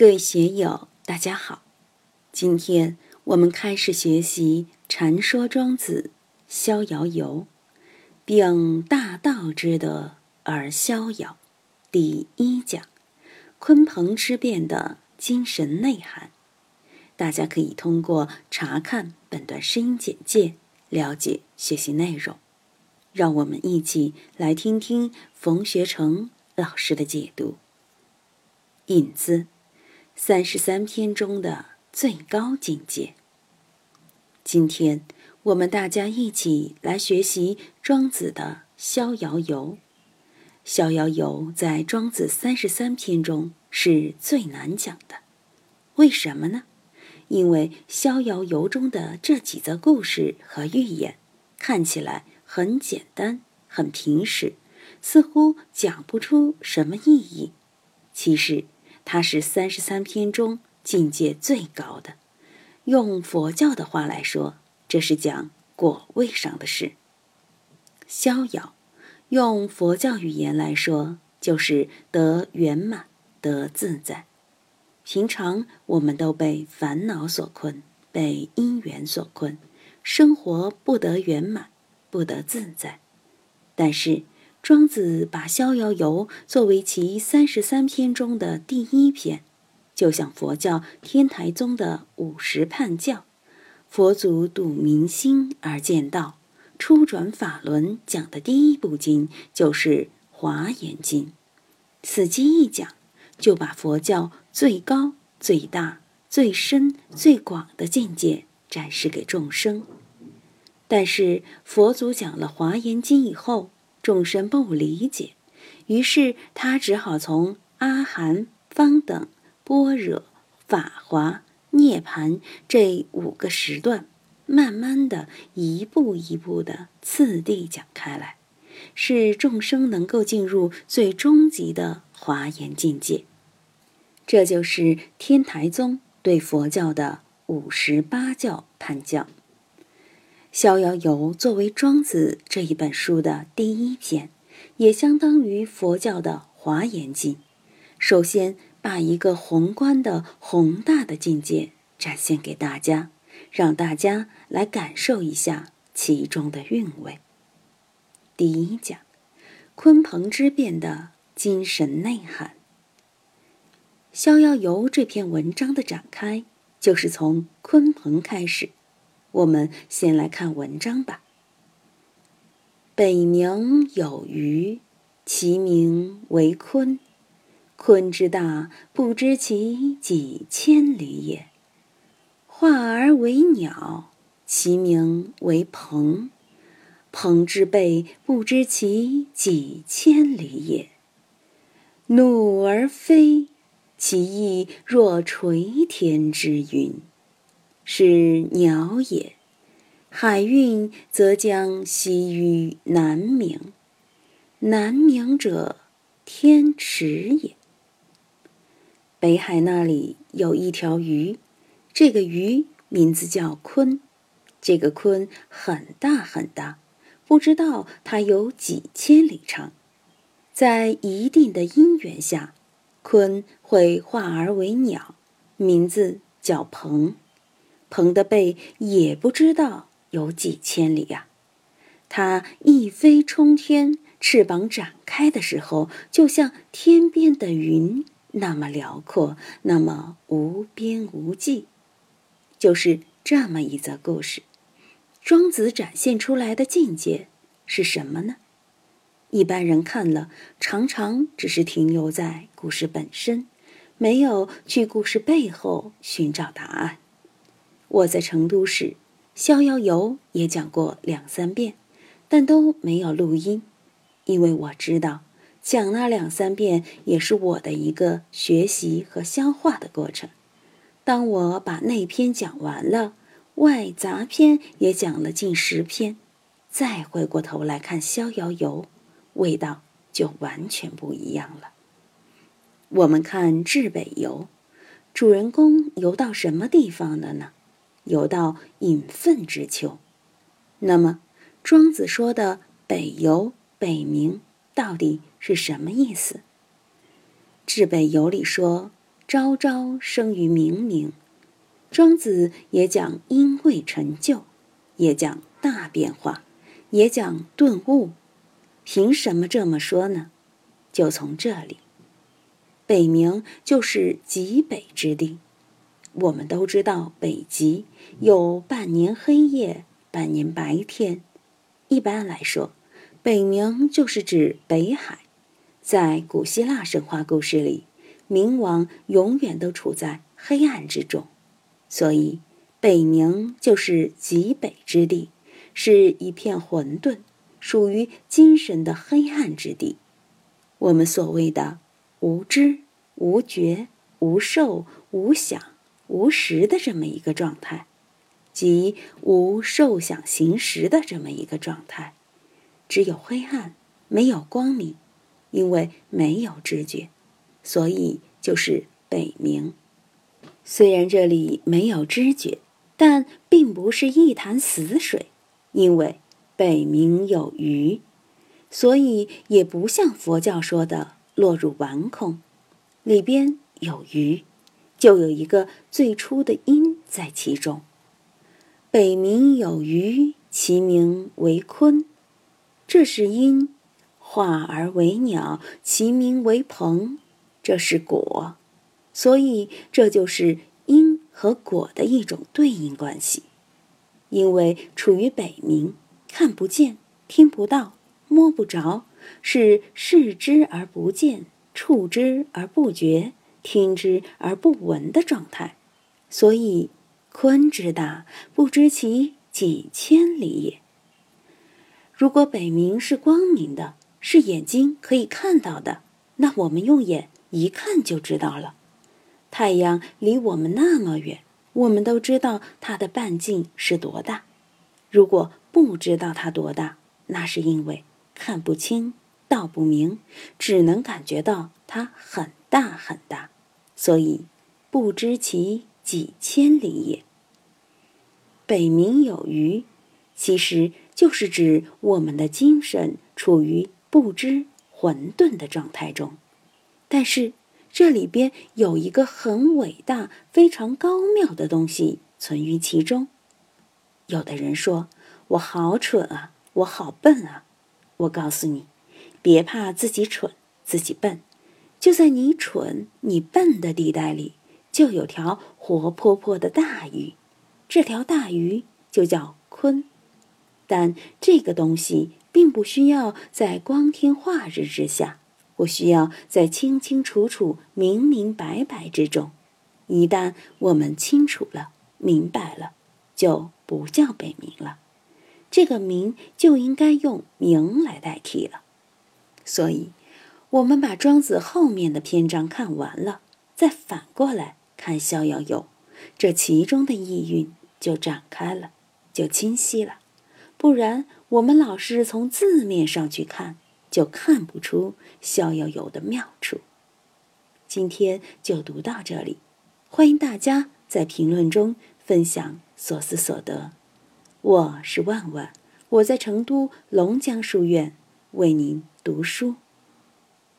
各位学友，大家好！今天我们开始学习《禅说庄子·逍遥游》，并大道之德而逍遥。第一讲：鲲鹏之变的精神内涵。大家可以通过查看本段声音简介了解学习内容。让我们一起来听听冯学成老师的解读。引子。三十三篇中的最高境界。今天我们大家一起来学习庄子的《逍遥游》。《逍遥游》在庄子三十三篇中是最难讲的，为什么呢？因为《逍遥游》中的这几则故事和寓言看起来很简单、很平实，似乎讲不出什么意义。其实。它是三十三篇中境界最高的，用佛教的话来说，这是讲果位上的事。逍遥，用佛教语言来说，就是得圆满、得自在。平常我们都被烦恼所困，被因缘所困，生活不得圆满，不得自在。但是，庄子把《逍遥游》作为其三十三篇中的第一篇，就像佛教天台宗的五十判教，佛祖睹民心而见道，初转法轮讲的第一部经就是《华严经》。此经一讲，就把佛教最高、最大、最深、最广的境界展示给众生。但是佛祖讲了《华严经》以后，众生不理解，于是他只好从阿含、方等、般若、法华、涅盘这五个时段，慢慢的一步一步的次第讲开来，使众生能够进入最终极的华严境界。这就是天台宗对佛教的五十八教判教。《逍遥游》作为庄子这一本书的第一篇，也相当于佛教的《华严经》。首先，把一个宏观的、宏大的境界展现给大家，让大家来感受一下其中的韵味。第一讲，鲲鹏之变的精神内涵。《逍遥游》这篇文章的展开，就是从鲲鹏开始。我们先来看文章吧。北冥有鱼，其名为鲲。鲲之大，不知其几千里也。化而为鸟，其名为鹏。鹏之背，不知其几千里也。怒而飞，其翼若垂天之云。是鸟也，海运则将徙于南冥。南冥者，天池也。北海那里有一条鱼，这个鱼名字叫鲲。这个鲲很大很大，不知道它有几千里长。在一定的因缘下，鲲会化而为鸟，名字叫鹏。鹏的背也不知道有几千里呀，它一飞冲天，翅膀展开的时候，就像天边的云那么辽阔，那么无边无际。就是这么一则故事，庄子展现出来的境界是什么呢？一般人看了，常常只是停留在故事本身，没有去故事背后寻找答案。我在成都时，《逍遥游》也讲过两三遍，但都没有录音，因为我知道讲那两三遍也是我的一个学习和消化的过程。当我把那篇讲完了，外杂篇也讲了近十篇，再回过头来看《逍遥游》，味道就完全不一样了。我们看《至北游》，主人公游到什么地方了呢？游到隐愤之丘，那么庄子说的北游、北冥到底是什么意思？《至北游》里说：“朝朝生于冥冥。庄子也讲因未成就，也讲大变化，也讲顿悟。凭什么这么说呢？就从这里，北冥就是极北之地。我们都知道，北极有半年黑夜，半年白天。一般来说，北冥就是指北海。在古希腊神话故事里，冥王永远都处在黑暗之中。所以，北冥就是极北之地，是一片混沌，属于精神的黑暗之地。我们所谓的无知、无觉、无受、无想、无识的这么一个状态，即无受想行识的这么一个状态，只有黑暗，没有光明，因为没有知觉，所以就是北冥。虽然这里没有知觉，但并不是一潭死水，因为北冥有鱼，所以也不像佛教说的落入顽空。里边有鱼，就有一个最初的因在其中。北冥有鱼，其名为鲲，这是因；化而为鸟，其名为鹏，这是果。所以，这就是因和果的一种对应关系。因为处于北冥，看不见、听不到、摸不着，是视之而不见、触之而不觉、听之而不闻的状态。所以，鲲之大，不知其几千里也。如果北冥是光明的，是眼睛可以看到的，那我们用眼一看就知道了。太阳离我们那么远，我们都知道它的半径是多大。如果不知道它多大，那是因为看不清、道不明，只能感觉到它很大很大，所以不知其几千里也。北冥有鱼，其实就是指我们的精神处于不知混沌的状态中，但是。这里边有一个很伟大、非常高妙的东西存于其中。有的人说：“我好蠢啊，我好笨啊。”我告诉你，别怕自己蠢、自己笨，就在你蠢、你笨的地带里，就有条活泼泼的大鱼。这条大鱼就叫鲲。但这个东西并不需要在光天化日之下。不需要在清清楚楚、明明白白之中。一旦我们清楚了、明白了，就不叫北冥了。这个“冥”就应该用“明”来代替了。所以，我们把庄子后面的篇章看完了，再反过来看《逍遥游》，这其中的意蕴就展开了，就清晰了。不然，我们老是从字面上去看。就看不出逍遥游的妙处。今天就读到这里，欢迎大家在评论中分享所思所得。我是万万，我在成都龙江书院为您读书。